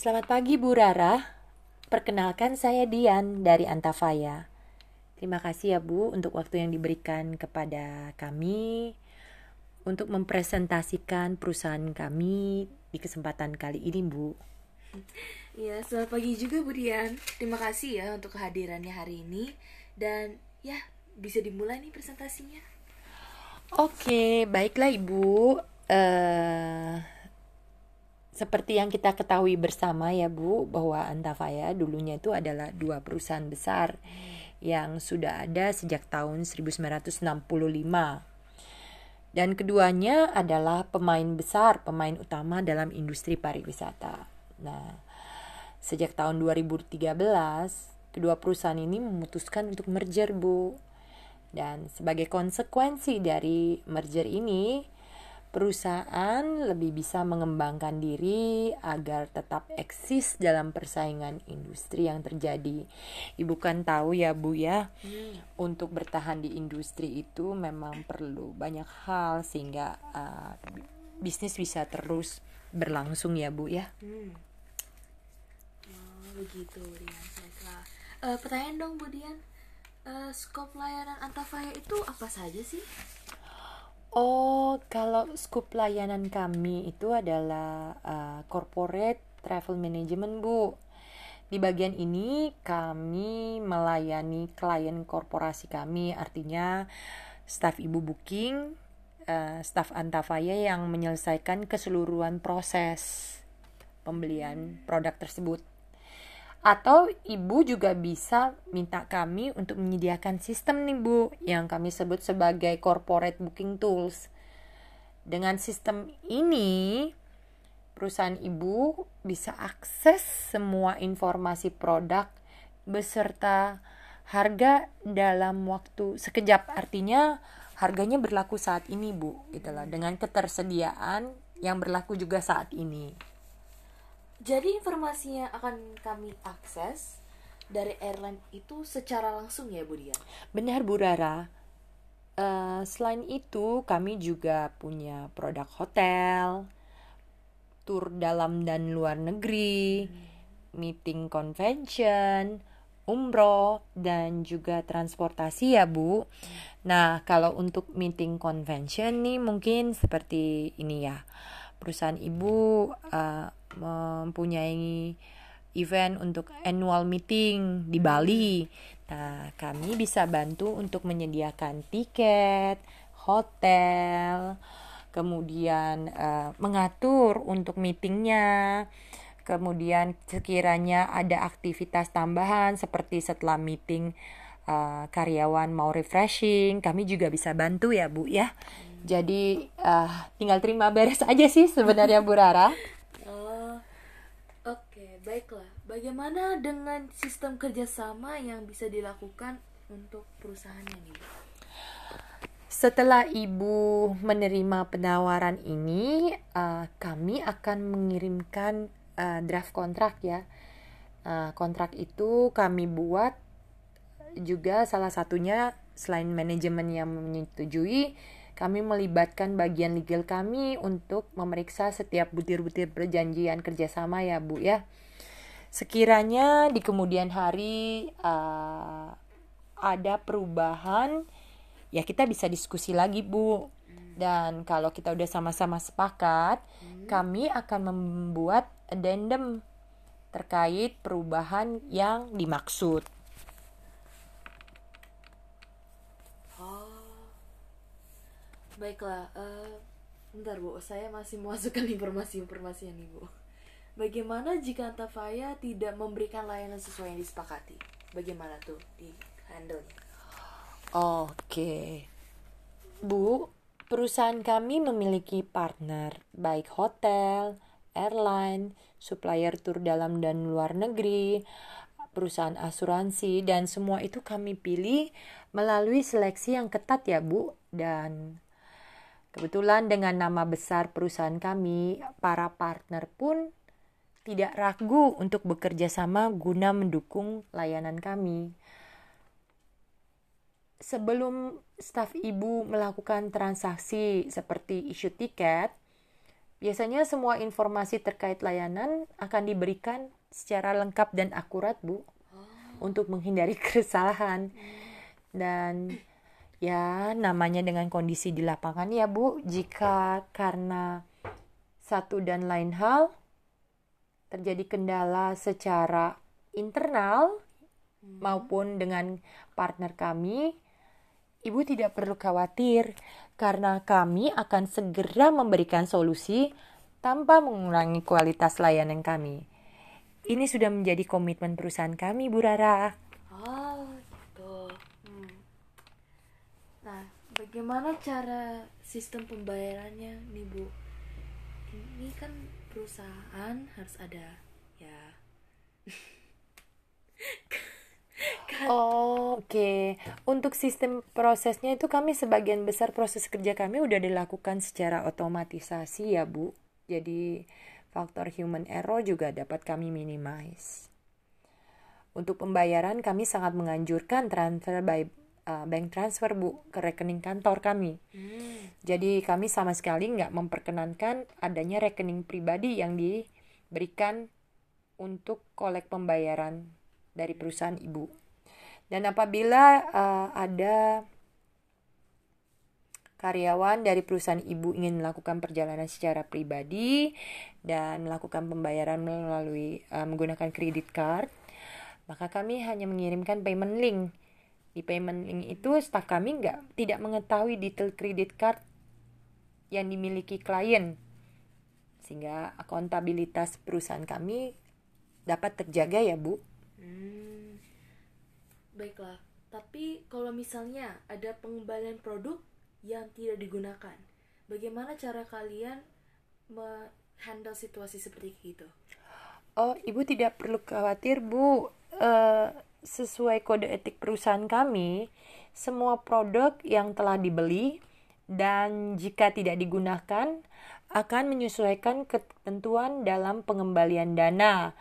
Selamat pagi Bu Rara. Perkenalkan saya Dian dari Antafaya. Terima kasih ya Bu untuk waktu yang diberikan kepada kami untuk mempresentasikan perusahaan kami di kesempatan kali ini Bu. Ya, selamat pagi juga Bu Dian. Terima kasih ya untuk kehadirannya hari ini dan ya bisa dimulai nih presentasinya. Oke, baiklah Ibu. Eh seperti yang kita ketahui bersama ya Bu bahwa Antafaya dulunya itu adalah dua perusahaan besar yang sudah ada sejak tahun 1965. Dan keduanya adalah pemain besar, pemain utama dalam industri pariwisata. Nah, sejak tahun 2013 kedua perusahaan ini memutuskan untuk merger, Bu. Dan sebagai konsekuensi dari merger ini, perusahaan lebih bisa mengembangkan diri agar tetap eksis dalam persaingan industri yang terjadi. Ibu kan tahu ya Bu ya, hmm. untuk bertahan di industri itu memang perlu banyak hal sehingga uh, bisnis bisa terus berlangsung ya Bu ya. Hmm. Oh, begitu Dian. Baiklah. Uh, pertanyaan dong Bu Dian, uh, skop layanan Antafaya itu apa saja sih? Oh, kalau skup layanan kami itu adalah uh, corporate travel management, Bu. Di bagian ini kami melayani klien korporasi kami, artinya staf ibu booking, uh, staf Antafaya yang menyelesaikan keseluruhan proses pembelian produk tersebut. Atau ibu juga bisa minta kami untuk menyediakan sistem nih bu yang kami sebut sebagai corporate booking tools. Dengan sistem ini perusahaan ibu bisa akses semua informasi produk beserta harga dalam waktu sekejap. Artinya harganya berlaku saat ini bu, itulah dengan ketersediaan yang berlaku juga saat ini. Jadi informasinya akan kami akses dari airline itu secara langsung ya Bu Dian? Benar Bu Rara. Uh, selain itu kami juga punya produk hotel, tur dalam dan luar negeri, hmm. meeting convention, umroh dan juga transportasi ya Bu. Hmm. Nah kalau untuk meeting convention nih mungkin seperti ini ya perusahaan ibu uh, mempunyai event untuk annual meeting di Bali. Nah, kami bisa bantu untuk menyediakan tiket, hotel, kemudian uh, mengatur untuk meetingnya. Kemudian sekiranya ada aktivitas tambahan seperti setelah meeting uh, karyawan mau refreshing, kami juga bisa bantu ya Bu ya. Jadi uh, tinggal terima beres aja sih sebenarnya Bu Rara. Baiklah, bagaimana dengan sistem kerjasama yang bisa dilakukan untuk perusahaannya nih? Setelah ibu menerima penawaran ini, uh, kami akan mengirimkan uh, draft kontrak ya. Uh, kontrak itu kami buat juga salah satunya selain manajemen yang menyetujui, kami melibatkan bagian legal kami untuk memeriksa setiap butir-butir perjanjian kerjasama ya Bu ya. Sekiranya di kemudian hari uh, ada perubahan, ya kita bisa diskusi lagi, Bu. Dan kalau kita udah sama-sama sepakat, kami akan membuat addendum terkait perubahan yang dimaksud. Oh, baiklah. Uh, bentar, Bu. Saya masih memasukkan informasi-informasi ini, Bu. Bagaimana jika Antafaya tidak memberikan layanan sesuai yang disepakati? Bagaimana tuh di handle? Oke. Bu, perusahaan kami memiliki partner baik hotel, airline, supplier tur dalam dan luar negeri, perusahaan asuransi dan semua itu kami pilih melalui seleksi yang ketat ya, Bu. Dan kebetulan dengan nama besar perusahaan kami, para partner pun tidak ragu untuk bekerja sama guna mendukung layanan kami. Sebelum staf ibu melakukan transaksi seperti isu tiket, Biasanya semua informasi terkait layanan akan diberikan secara lengkap dan akurat, Bu, untuk menghindari kesalahan. Dan ya, namanya dengan kondisi di lapangan ya, Bu, jika karena satu dan lain hal terjadi kendala secara internal maupun dengan partner kami, Ibu tidak perlu khawatir karena kami akan segera memberikan solusi tanpa mengurangi kualitas layanan kami. Ini sudah menjadi komitmen perusahaan kami, Bu Rara. Oh, gitu. Hmm. Nah, bagaimana cara sistem pembayarannya nih, Bu? Ini kan perusahaan harus ada ya Oh, Oke, untuk sistem prosesnya itu kami sebagian besar proses kerja kami udah dilakukan secara otomatisasi ya Bu. Jadi faktor human error juga dapat kami minimize. Untuk pembayaran kami sangat menganjurkan transfer by uh, bank transfer Bu ke rekening kantor kami. Jadi kami sama sekali nggak memperkenankan adanya rekening pribadi yang diberikan untuk kolek pembayaran dari perusahaan ibu. Dan apabila uh, ada karyawan dari perusahaan ibu ingin melakukan perjalanan secara pribadi dan melakukan pembayaran melalui uh, menggunakan kredit card, maka kami hanya mengirimkan payment link. Di payment link itu staf kami nggak tidak mengetahui detail kredit card yang dimiliki klien, sehingga akuntabilitas perusahaan kami dapat terjaga ya bu. Hmm. Baiklah, tapi kalau misalnya ada pengembalian produk yang tidak digunakan, bagaimana cara kalian menghandle situasi seperti itu? Oh, ibu tidak perlu khawatir, bu. Uh, sesuai kode etik perusahaan kami, semua produk yang telah dibeli dan jika tidak digunakan akan menyesuaikan ketentuan dalam pengembalian dana.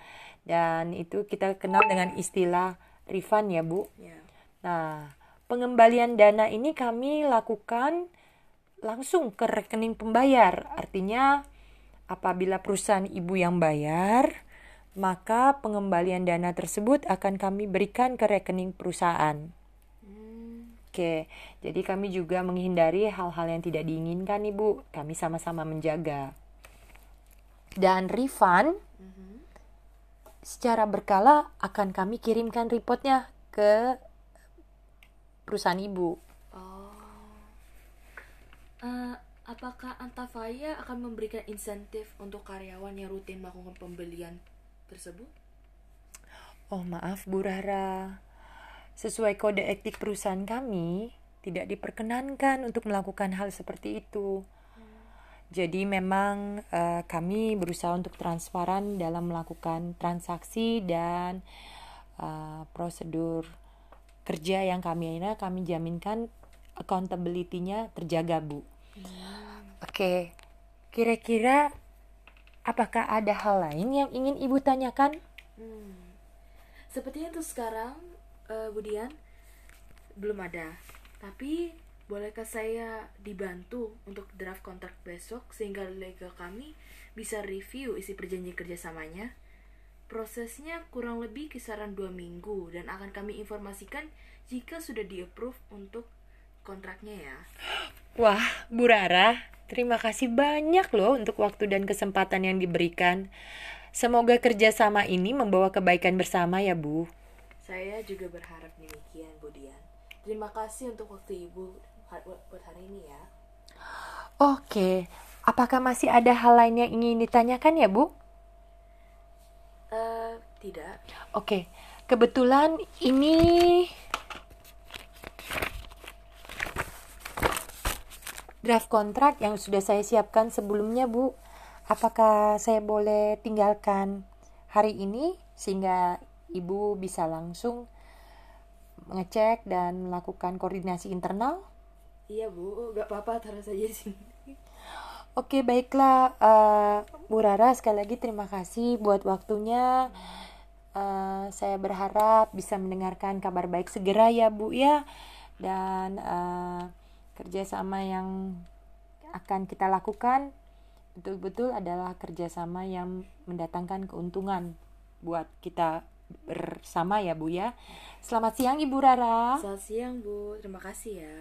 Dan itu kita kenal dengan istilah refund ya Bu. Ya. Nah, pengembalian dana ini kami lakukan langsung ke rekening pembayar. Artinya apabila perusahaan ibu yang bayar, maka pengembalian dana tersebut akan kami berikan ke rekening perusahaan. Oke, jadi kami juga menghindari hal-hal yang tidak diinginkan, Ibu. Kami sama-sama menjaga. Dan refund secara berkala akan kami kirimkan reportnya ke perusahaan ibu. Eh, apakah Antafaya akan memberikan insentif untuk karyawan yang rutin melakukan pembelian tersebut? Oh maaf Bu Rara, sesuai kode etik perusahaan kami tidak diperkenankan untuk melakukan hal seperti itu. Jadi memang uh, kami berusaha untuk transparan dalam melakukan transaksi dan uh, prosedur kerja yang kami ini kami jaminkan accountability-nya terjaga, Bu. Oke. Okay. Kira-kira apakah ada hal lain yang ingin Ibu tanyakan? Hmm. Sepertinya untuk sekarang, uh, Budian belum ada. Tapi bolehkah saya dibantu untuk draft kontrak besok sehingga legal kami bisa review isi perjanjian kerjasamanya? Prosesnya kurang lebih kisaran dua minggu dan akan kami informasikan jika sudah di-approve untuk kontraknya ya. Wah, Bu Rara, terima kasih banyak loh untuk waktu dan kesempatan yang diberikan. Semoga kerjasama ini membawa kebaikan bersama ya Bu. Saya juga berharap demikian, Budian. Terima kasih untuk waktu Ibu buat hari ini ya. Oke, apakah masih ada hal lain yang ingin ditanyakan ya Bu? Uh, tidak. Oke, kebetulan ini draft kontrak yang sudah saya siapkan sebelumnya Bu. Apakah saya boleh tinggalkan hari ini sehingga Ibu bisa langsung mengecek dan melakukan koordinasi internal? Iya Bu, gak apa-apa taruh saja di sini. Oke baiklah uh, Bu Rara sekali lagi terima kasih buat waktunya. Uh, saya berharap bisa mendengarkan kabar baik segera ya Bu ya dan uh, kerjasama yang akan kita lakukan betul-betul adalah kerjasama yang mendatangkan keuntungan buat kita bersama ya Bu ya. Selamat siang Ibu Rara. Selamat siang Bu, terima kasih ya.